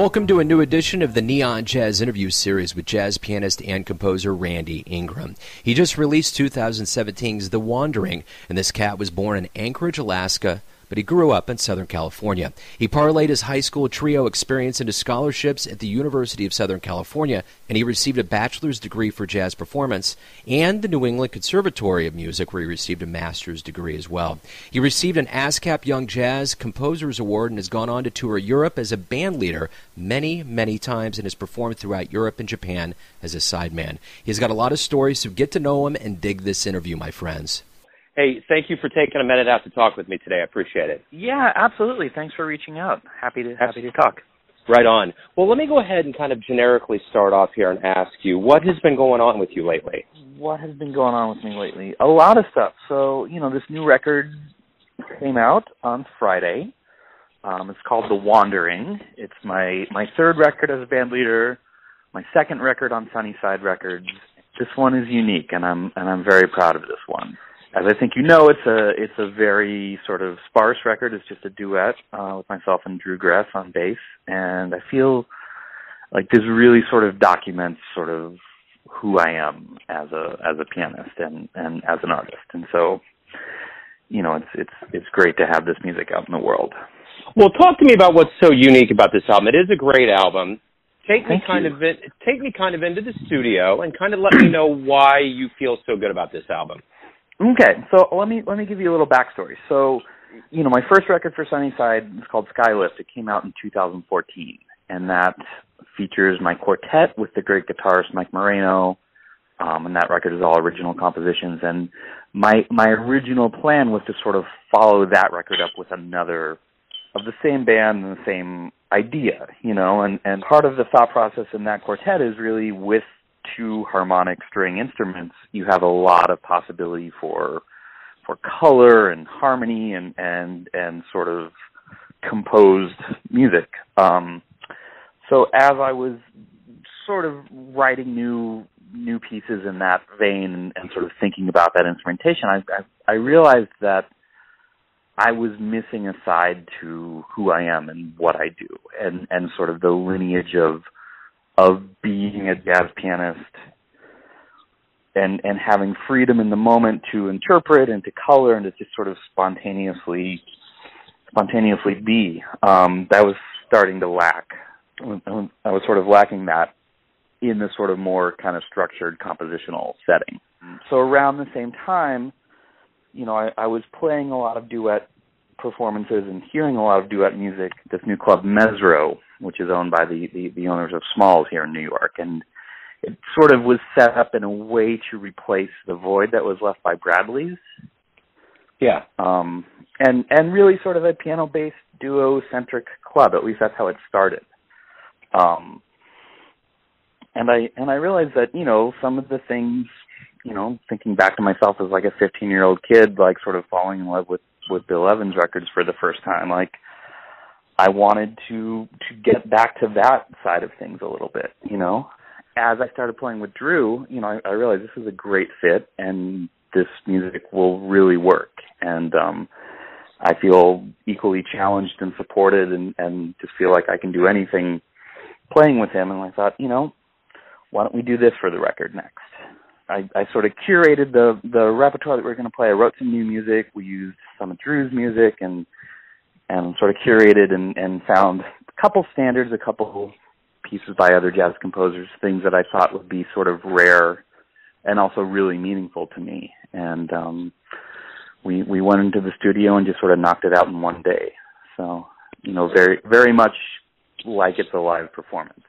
Welcome to a new edition of the Neon Jazz interview series with jazz pianist and composer Randy Ingram. He just released 2017's The Wandering, and this cat was born in Anchorage, Alaska, but he grew up in Southern California. He parlayed his high school trio experience into scholarships at the University of Southern California, and he received a bachelor's degree for jazz performance and the New England Conservatory of Music, where he received a master's degree as well. He received an ASCAP Young Jazz Composers Award and has gone on to tour Europe as a band leader many, many times and has performed throughout Europe and Japan as a sideman. He's got a lot of stories, so get to know him and dig this interview, my friends. Hey, thank you for taking a minute out to talk with me today. I appreciate it. Yeah, absolutely. Thanks for reaching out. Happy to happy to talk. Right on. Well, let me go ahead and kind of generically start off here and ask you what has been going on with you lately. What has been going on with me lately? A lot of stuff. So, you know, this new record came out on Friday. Um, it's called The Wandering. It's my my third record as a band leader, my second record on Sunnyside Records. This one is unique, and I'm and I'm very proud of this one as I think you know, it's a it's a very sort of sparse record. It's just a duet uh, with myself and Drew Gress on bass, and I feel like this really sort of documents sort of who I am as a as a pianist and and as an artist. And so, you know, it's it's it's great to have this music out in the world. Well, talk to me about what's so unique about this album. It is a great album. Take Thank me kind you. of in, take me kind of into the studio and kind of let me know why you feel so good about this album. Okay, so let me let me give you a little backstory. So, you know, my first record for Sunnyside is called Skylift. It came out in 2014, and that features my quartet with the great guitarist Mike Moreno. Um, and that record is all original compositions. And my my original plan was to sort of follow that record up with another of the same band and the same idea, you know. And and part of the thought process in that quartet is really with two harmonic string instruments, you have a lot of possibility for for color and harmony and and and sort of composed music. Um, so as I was sort of writing new new pieces in that vein and, and sort of thinking about that instrumentation, I, I I realized that I was missing a side to who I am and what I do, and and sort of the lineage of of being a jazz pianist and and having freedom in the moment to interpret and to color and to just sort of spontaneously spontaneously be um that was starting to lack. I was sort of lacking that in the sort of more kind of structured compositional setting. So around the same time you know i, I was playing a lot of duet performances and hearing a lot of duet music this new club Mezzrow which is owned by the, the, the owners of Smalls here in New York. And it sort of was set up in a way to replace the void that was left by Bradley's. Yeah. Um, and, and really sort of a piano based duo centric club. At least that's how it started. Um, and I, and I realized that, you know, some of the things, you know, thinking back to myself as like a 15 year old kid, like sort of falling in love with, with Bill Evans records for the first time, like, I wanted to to get back to that side of things a little bit, you know. As I started playing with Drew, you know, I, I realized this is a great fit and this music will really work. And um I feel equally challenged and supported and, and just feel like I can do anything playing with him and I thought, you know, why don't we do this for the record next? I, I sort of curated the the repertoire that we are going to play. I wrote some new music. We used some of Drew's music and and sort of curated and, and found a couple standards, a couple pieces by other jazz composers, things that I thought would be sort of rare and also really meaningful to me. And um, we we went into the studio and just sort of knocked it out in one day. So you know, very very much like it's a live performance.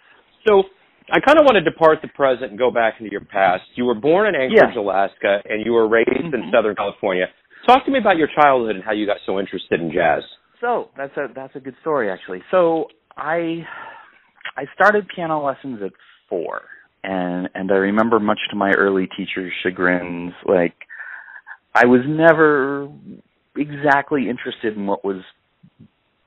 So I kind of want to depart the present and go back into your past. You were born in Anchorage, Yeah. Alaska, and you were raised in Mhm. Southern California. Talk to me about your childhood and how you got so interested in jazz. So that's a that's a good story actually. So I I started piano lessons at four, and and I remember much to my early teachers' chagrins, like I was never exactly interested in what was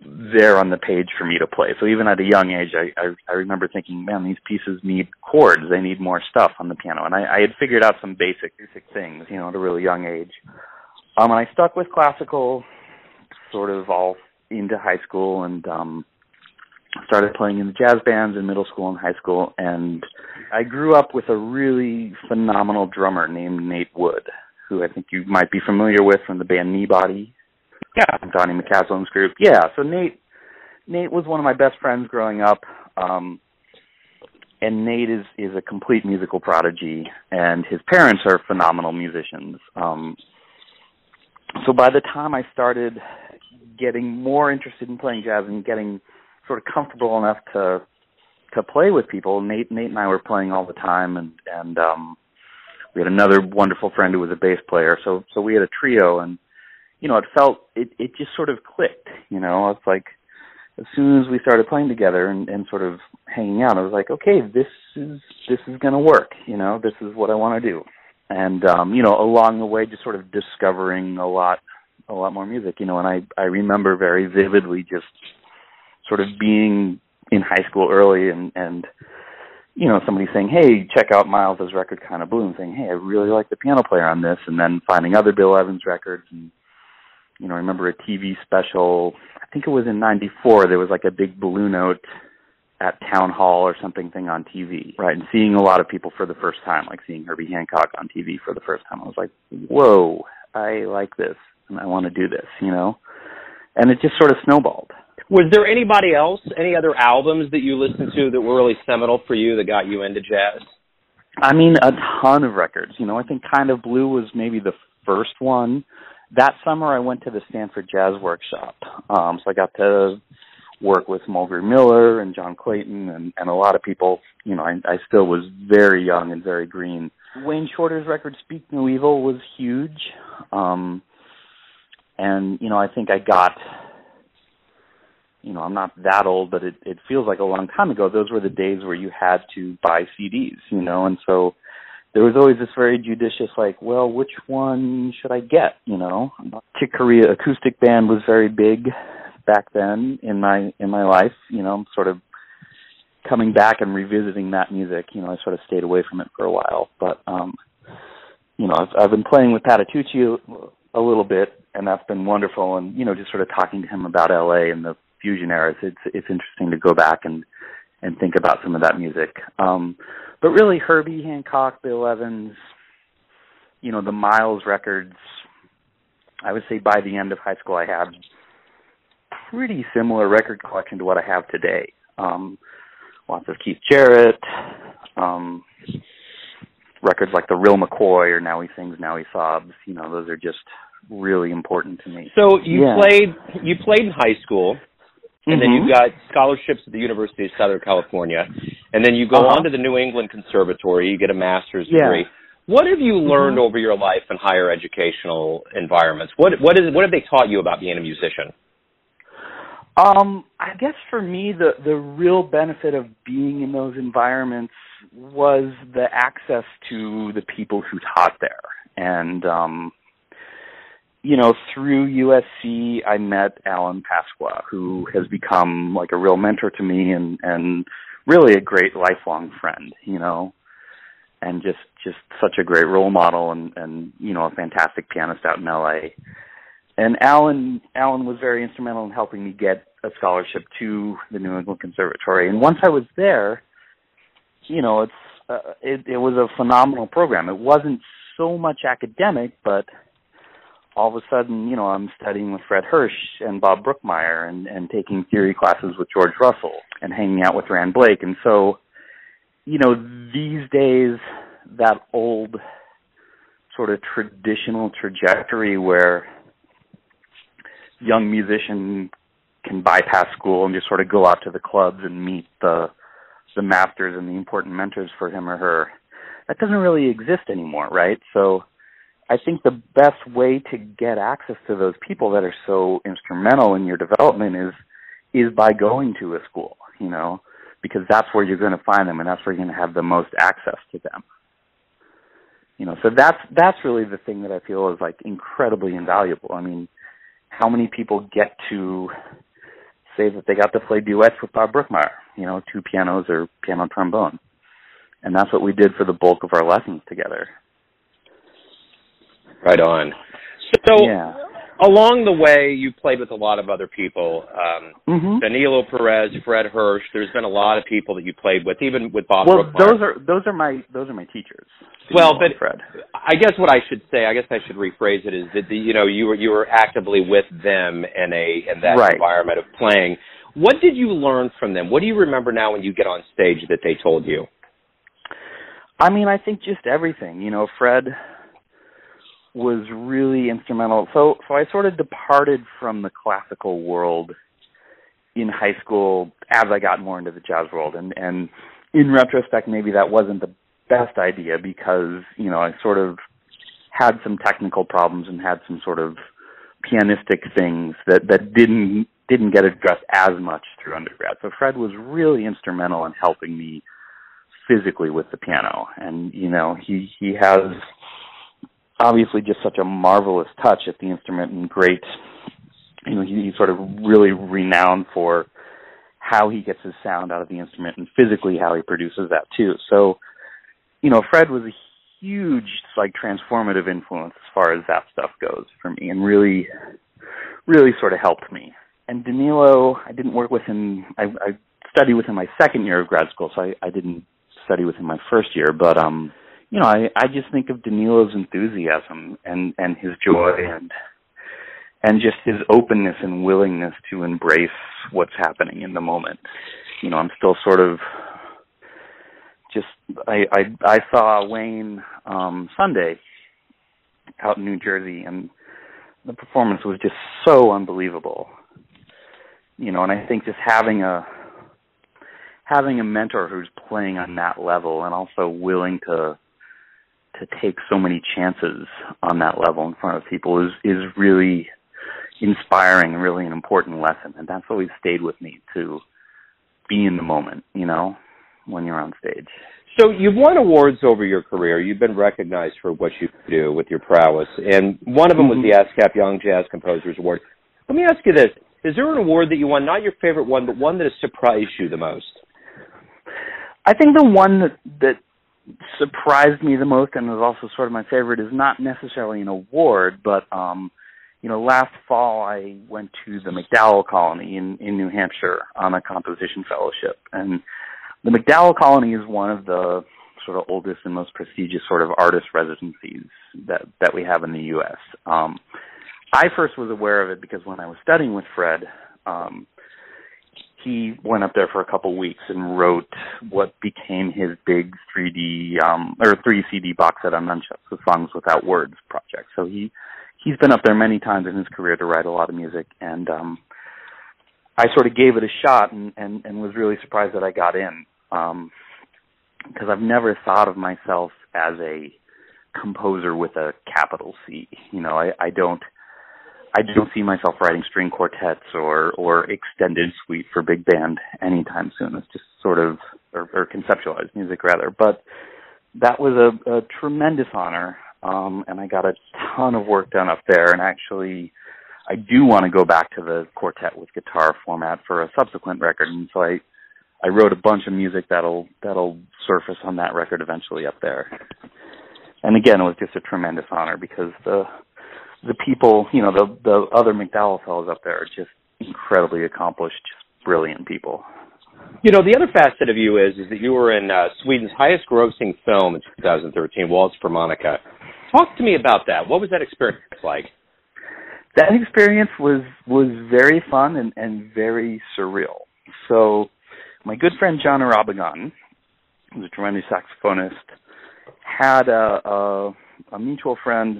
there on the page for me to play. So even at a young age, I I, I remember thinking, man, these pieces need chords. They need more stuff on the piano, and I, I had figured out some basic basic things, you know, at a really young age. Um, and I stuck with classical sort of all into high school and um started playing in the jazz bands in middle school and high school, and I grew up with a really phenomenal drummer named Nate Wood, who I think you might be familiar with from the band Kneebody. Yeah, Donny McCaslin's group. Yeah, so Nate Nate was one of my best friends growing up. Um and Nate is is a complete musical prodigy and his parents are phenomenal musicians. Um so by the time I started getting more interested in playing jazz and getting sort of comfortable enough to to play with people, Nate Nate and I were playing all the time and and um we had another wonderful friend who was a bass player. So so we had a trio and you know, it felt it it just sort of clicked, you know. It's like as soon as we started playing together and, and sort of hanging out, I was like, okay, this is this is going to work. You know, this is what I want to do. And um, you know, along the way, just sort of discovering a lot, a lot more music. You know, and I I remember very vividly just sort of being in high school early and and you know somebody saying, hey, check out Miles's record, kind of blue, and saying, hey, I really like the piano player on this, and then finding other Bill Evans records and you know, I remember a TV special, I think it was in 94, there was like a big blue note at town hall or something thing on TV, right? And seeing a lot of people for the first time, like seeing Herbie Hancock on TV for the first time, I was like, whoa, I like this and I want to do this, you know? And it just sort of snowballed. Was there anybody else, any other albums that you listened to that were really seminal for you that got you into jazz? I mean, a ton of records. You know, I think Kind of Blue was maybe the first one that summer I went to the Stanford Jazz Workshop. Um, so I got to work with Mulgrew Miller and John Clayton and, and a lot of people. You know, I, I still was very young and very green. Wayne Shorter's record "Speak No Evil" was huge, um, and you know, I think I got. You know, I'm not that old, but it, it feels like a long time ago. Those were the days where you had to buy CDs, you know, and so there was always this very judicious like, well, which one should I get? You know, Chick Corea acoustic band was very big back then in my in my life. You know, sort of coming back and revisiting that music. You know, I sort of stayed away from it for a while, but um, you know, I've, I've been playing with Patitucci a little bit, and that's been wonderful. And you know, just sort of talking to him about LA and the fusion eras. It's it's interesting to go back and and think about some of that music. Um, but really, Herbie Hancock, Bill Evans, you know, the Miles records. I would say by the end of high school, I had pretty similar record collection to what I have today. Um, lots of Keith Jarrett, um, records like the Real McCoy or Now He Sings, Now He Sobs. You know, those are just really important to me. So you yeah. played you played in high school and mm-hmm. then you've got scholarships at the University of Southern California, and then you go uh-huh. on to the New England Conservatory, you get a master's yeah. degree. What have you learned mm-hmm. over your life in higher educational environments? What what is what have they taught you about being a musician? Um, I guess for me the the real benefit of being in those environments was the access to the people who taught there. And um you know, through USC, I met Alan Pasqua, who has become like a real mentor to me and and really a great lifelong friend. You know, and just just such a great role model and and you know a fantastic pianist out in LA. And Alan Alan was very instrumental in helping me get a scholarship to the New England Conservatory. And once I was there, you know, it's uh, it, it was a phenomenal program. It wasn't so much academic, but all of a sudden, you know, I'm studying with Fred Hersch and Bob Brookmeyer and, and taking theory classes with George Russell and hanging out with Ran Blake. And so, you know, these days, that old sort of traditional trajectory where young musician can bypass school and just sort of go out to the clubs and meet the the masters and the important mentors for him or her that doesn't really exist anymore right so I think the best way to get access to those people that are so instrumental in your development is is by going to a school, you know, because that's where you're going to find them and that's where you're going to have the most access to them. You know, so that's that's really the thing that I feel is like incredibly invaluable. I mean, how many people get to say that they got to play duets with Bob Brookmeyer, you know, two pianos or piano trombone. And that's what we did for the bulk of our lessons together. Right on. So, yeah. Along the way, you played with a lot of other people. Um, mm-hmm. Danilo Perez, Fred Hersch. There's been a lot of people that you played with, even with Bob. Well, Brookmeyer. those are those are my those are my teachers. Well, but Fred. I guess what I should say, I guess I should rephrase it, is that the, you know you were you were actively with them in a in that Right. environment of playing. What did you learn from them? What do you remember now when you get on stage that they told you? I mean, I think just everything. You know, Fred was really instrumental. So, so I sort of departed from the classical world in high school as I got more into the jazz world, and and in retrospect, maybe that wasn't the best idea because you know I sort of had some technical problems and had some sort of pianistic things that that didn't didn't get addressed as much through undergrad. So Fred was really instrumental in helping me physically with the piano and you know he he has obviously just such a marvelous touch at the instrument and great you know he, he's sort of really renowned for how he gets his sound out of the instrument and physically how he produces that too. So you know fred was a huge like transformative influence as far as that stuff goes for me and really really sort of helped me. And danilo i didn't work with him i, I studied with him my second year of grad school so i, I didn't study with him my first year, but um, you know, I I just think of Danilo's enthusiasm and and his joy and and just his openness and willingness to embrace what's happening in the moment. You know, I'm still sort of just I I I saw Wayne um Sunday out in New Jersey and the performance was just so unbelievable. You know, and I think just having a having a mentor who's playing on that level and also willing to to take so many chances on that level in front of people is is really inspiring and really an important lesson and that's always stayed with me to be in the moment you know when you're on stage So you've won awards over your career. You've been recognized for what you do with your prowess, and one of them was the mm-hmm. ASCAP Young Jazz Composers Award. Let me ask you this: Is there an award that you won, not your favorite one, but one that has surprised you the most? I think the one that that surprised me the most and was also sort of my favorite is not necessarily an award, but um, you know, last fall I went to the MacDowell Colony in in New Hampshire on a composition fellowship, and the MacDowell Colony is one of the sort of oldest and most prestigious sort of artist residencies that that we have in the U.S. Um, I first was aware of it because when I was studying with Fred, um, he went up there for a couple weeks and wrote what became his big 3D um, or 3 CD box set on Nonesuch the Songs Without Words project. So he he's been up there many times in his career to write a lot of music, and um, I sort of gave it a shot and, and, and was really surprised that I got in because I've never thought of myself as a composer with a capital C. You know, I, I don't I don't see myself writing string quartets or or extended suite for big band anytime soon. It's just sort of or, or conceptualized music rather. But that was a, a tremendous honor, um, and I got a ton of work done up there. And actually, I do want to go back to the quartet with guitar format for a subsequent record. And so I I wrote a bunch of music that'll that'll surface on that record eventually up there. And again, it was just a tremendous honor because the the people, you know, the the other MacDowell fellows up there are just incredibly accomplished, just brilliant people. You know, the other facet of you is is that you were in uh, Sweden's highest grossing film in 2013, Waltz for Monica. Talk to me about that. What was that experience like? That experience was was very fun and and very surreal. So, my good friend Jon Irabagon, who's a tremendous saxophonist, had a, a a mutual friend.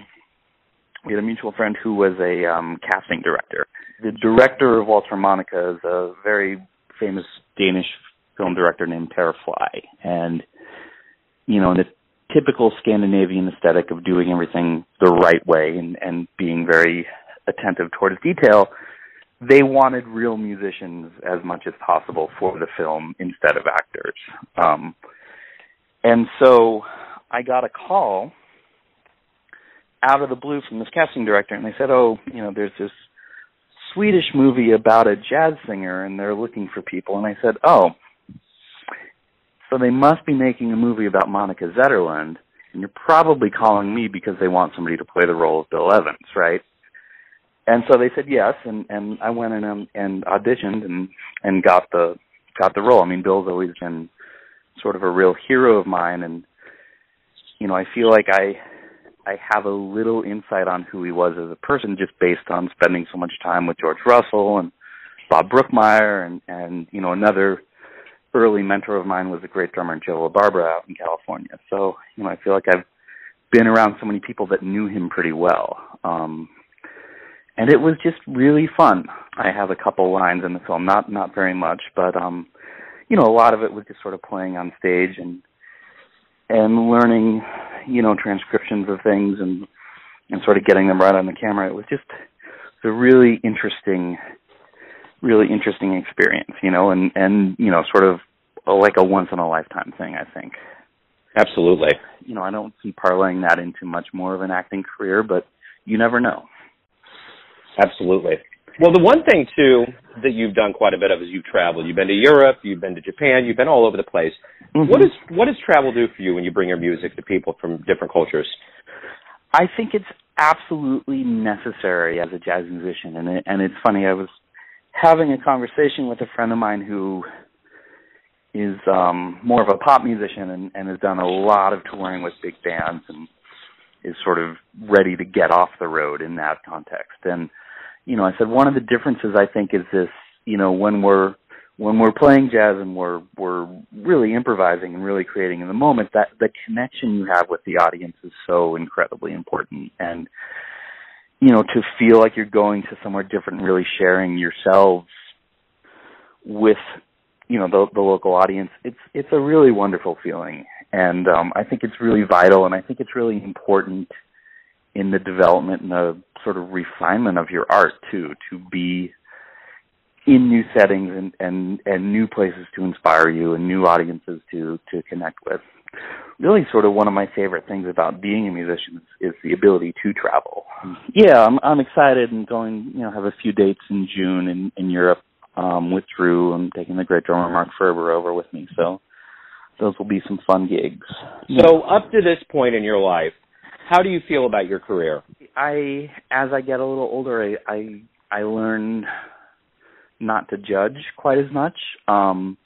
We had a mutual friend who was a um, casting director. The director of Waltz for Monica is a very famous Danish film director named Per Fly, and you know, in the typical Scandinavian aesthetic of doing everything the right way and and being very attentive towards detail, they wanted real musicians as much as possible for the film instead of actors. Um, and so I got a call out of the blue from this casting director, and they said, "Oh, you know, there's this Swedish movie about a jazz singer, and they're looking for people." And I said, "Oh, so they must be making a movie about Monica Zetterlund, and you're probably calling me because they want somebody to play the role of Bill Evans, right?" and so they said yes, and and I went in and, and auditioned and and got the got the role. I mean, Bill's always been sort of a real hero of mine, and you know, I feel like I I have a little insight on who he was as a person just based on spending so much time with George Russell and Bob Brookmeyer and and you know another early mentor of mine was the great drummer Joe LaBarbera out in California. So you know I feel like I've been around so many people that knew him pretty well. Um, and it was just really fun. I have a couple lines in the film, not not very much, but um, you know, a lot of it was just sort of playing on stage and and learning, you know, transcriptions of things and and sort of getting them right on the camera. It was just a really interesting, really interesting experience, you know, and and you know, sort of like a once in a lifetime thing. I think. Absolutely. You know, I don't see parlaying that into much more of an acting career, but you never know. Absolutely. Well, the one thing too that you've done quite a bit of is you've traveled. You've been to Europe, you've been to Japan, you've been all over the place. Mm-hmm. What does what does travel do for you when you bring your music to people from different cultures? I think it's absolutely necessary as a jazz musician, and it, and it's funny. I was having a conversation with a friend of mine who is um more of a pop musician and, and has done a lot of touring with big bands and is sort of ready to get off the road in that context. And you know, I said one of the differences I think is this, you know, when we're when we're playing jazz and we're we're really improvising and really creating in the moment, that the connection you have with the audience is so incredibly important. And you know, to feel like you're going to somewhere different, really sharing yourselves with you know the the local audience, it's it's a really wonderful feeling. And um I think it's really vital and I think it's really important in the development and the sort of refinement of your art too, to be in new settings and, and, and new places to inspire you and new audiences to, to connect with. Really sort of one of my favorite things about being a musician is, is the ability to travel. Yeah, I'm I'm excited and going, you know, have a few dates in June in, in Europe um with Drew. I'm taking the great drummer Mark Ferber over with me. So those will be some fun gigs. So up to this point in your life, how do you feel about your career? I, as I get a little older, I I, I learn not to judge quite as much. Um,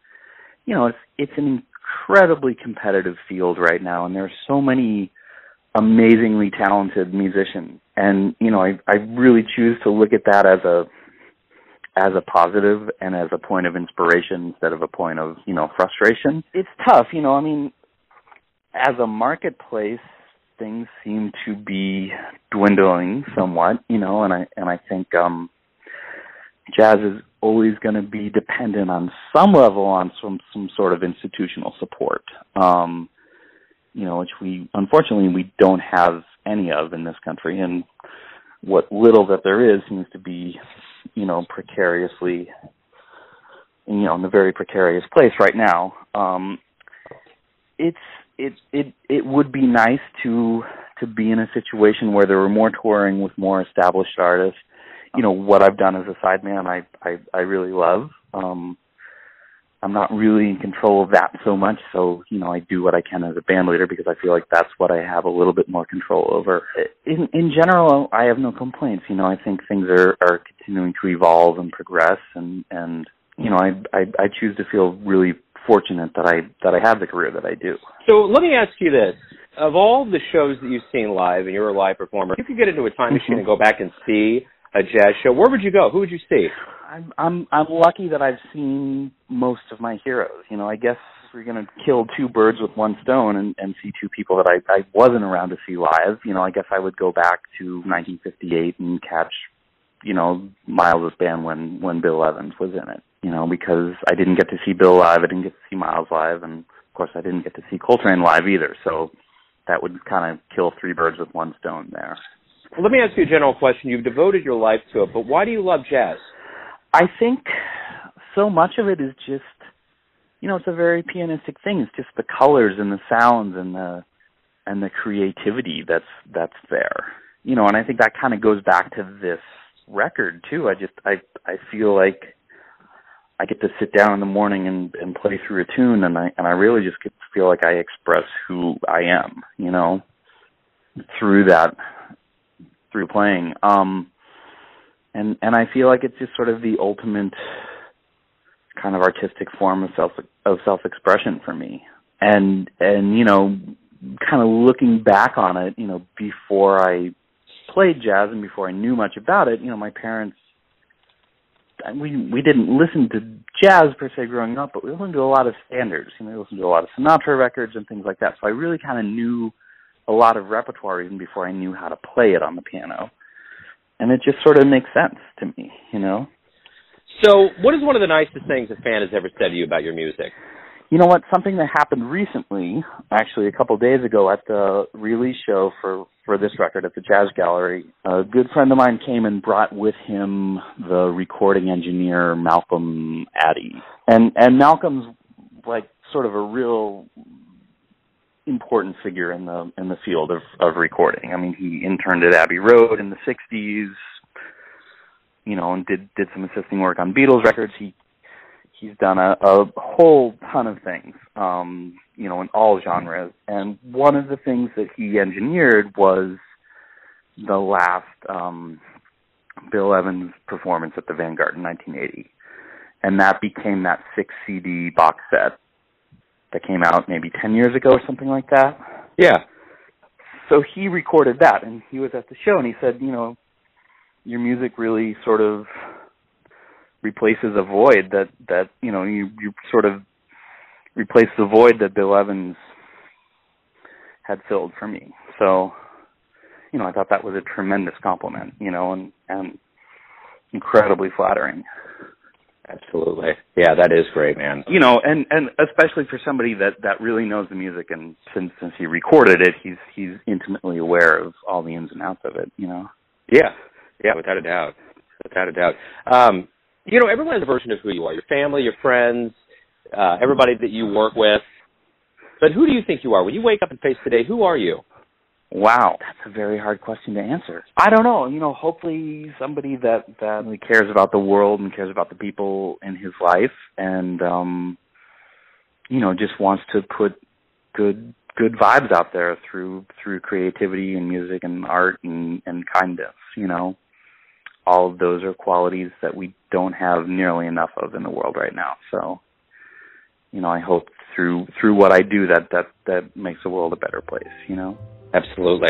you know, it's it's an incredibly competitive field right now, and there are so many amazingly talented musicians. And you know, I I really choose to look at that as a as a positive and as a point of inspiration instead of a point of you know frustration. It's tough, you know. I mean, as a marketplace, things seem to be dwindling somewhat, you know, and I and I think um jazz is always going to be dependent on some level on some some sort of institutional support. Um you know, which we unfortunately we don't have any of in this country and what little that there is seems to be, you know, precariously you know, in a very precarious place right now. Um it's it it it would be nice to to be in a situation where there were more touring with more established artists. You know what I've done as a sideman, I I I really love. Um, I'm not really in control of that so much, so you know I do what I can as a band leader because I feel like that's what I have a little bit more control over. In in general, I have no complaints. You know, I think things are are continuing to evolve and progress, and and you know I I, I choose to feel really fortunate that I that I have the career that I do. So let me ask you this: of all the shows that you've seen live, and you're a live performer, if you could get into a time machine mm-hmm. and go back and see a jazz show, where would you go? Who would you see? I'm I'm I'm lucky that I've seen most of my heroes. You know, I guess we're going to kill two birds with one stone and, and see two people that I, I wasn't around to see live. You know, I guess I would go back to 1958 and catch, you know, Miles' band when when Bill Evans was in it you know, because I didn't get to see Bill live, I didn't get to see Miles live, and of course I didn't get to see Coltrane live either. So that would kind of kill three birds with one stone there. Well, let me ask you a general question. You've devoted your life to it, but why do you love jazz? I think so much of it is just, you know, it's a very pianistic thing. It's just the colors and the sounds and the and the creativity that's that's there. You know, and I think that kind of goes back to this record too. I just I I feel like I get to sit down in the morning and, and play through a tune and I and I really just get to feel like I express who I am, you know, through that through playing. Um and and I feel like it's just sort of the ultimate kind of artistic form of self of self expression for me. And and you know, kind of looking back on it, you know, before I played jazz and before I knew much about it, you know, my parents we we didn't listen to jazz per se growing up, but we listened to a lot of standards. You know, we listened to a lot of Sinatra records and things like that. So I really kind of knew a lot of repertoire even before I knew how to play it on the piano. And it just sort of makes sense to me, you know. So, what is one of the nicest things a fan has ever said to you about your music? You know what? Something that happened recently, actually a couple of days ago at the release show for for this record at the Jazz Gallery. A good friend of mine came and brought with him the recording engineer Malcolm Addey, and and Malcolm's like sort of a real important figure in the in the field of of recording. I mean, he interned at Abbey Road in the '60s, you know, and did did some assisting work on Beatles records. He he's done a, a whole ton of things, um, you know, in all genres. And one of the things that he engineered was the last um, Bill Evans performance at the Vanguard in 1980, and that became that six CD box set that came out maybe 10 years ago or something like that. Yeah. So he recorded that, and he was at the show, and he said, you know, your music really sort of replaces a void that that you know you you sort of replace the void that Bill Evans had filled for me. So, you know, I thought that was a tremendous compliment, you know, and and incredibly flattering. Absolutely. Yeah, that is great, man. You know, and and especially for somebody that that really knows the music and since since he recorded it, he's he's intimately aware of all the ins and outs of it, you know. Yeah. Yeah, without a doubt. Without a doubt. Um you know, everyone has a version of who you are. Your family, your friends, uh, everybody that you work with. But who do you think you are? When you wake up and face today, who are you? Wow, that's a very hard question to answer. I don't know. You know, hopefully somebody that that really cares about the world and cares about the people in his life, and um, you know, just wants to put good good vibes out there through through creativity and music and art and and kindness. You know, all of those are qualities that we don't have nearly enough of in the world right now. So, you know, I hope through through what I do that that that makes the world a better place. You know. Absolutely.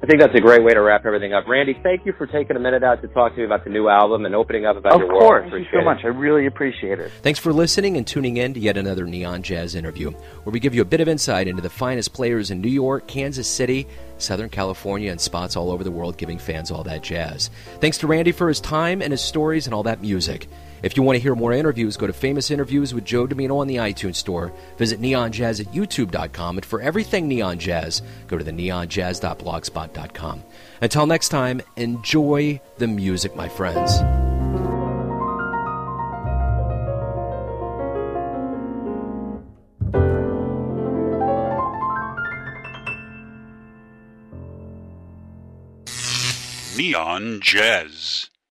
I think that's a great way to wrap everything up. Randy, thank you for taking a minute out to talk to me about the new album and opening up about of your world. world. Of course. Thank you so much. I really appreciate it. Thanks for listening and tuning in to yet another Neon Jazz interview, where we give you a bit of insight into the finest players in New York, Kansas City, Southern California, and spots all over the world, giving fans all that jazz. Thanks to Randy for his time and his stories and all that music. If you want to hear more interviews, go to Famous Interviews with Joe Dimino on the iTunes Store. Visit neonjazz at youtube.com. And for everything Neon Jazz, go to the neonjazz.blogspot.com. Until next time, enjoy the music, my friends. Neon Jazz.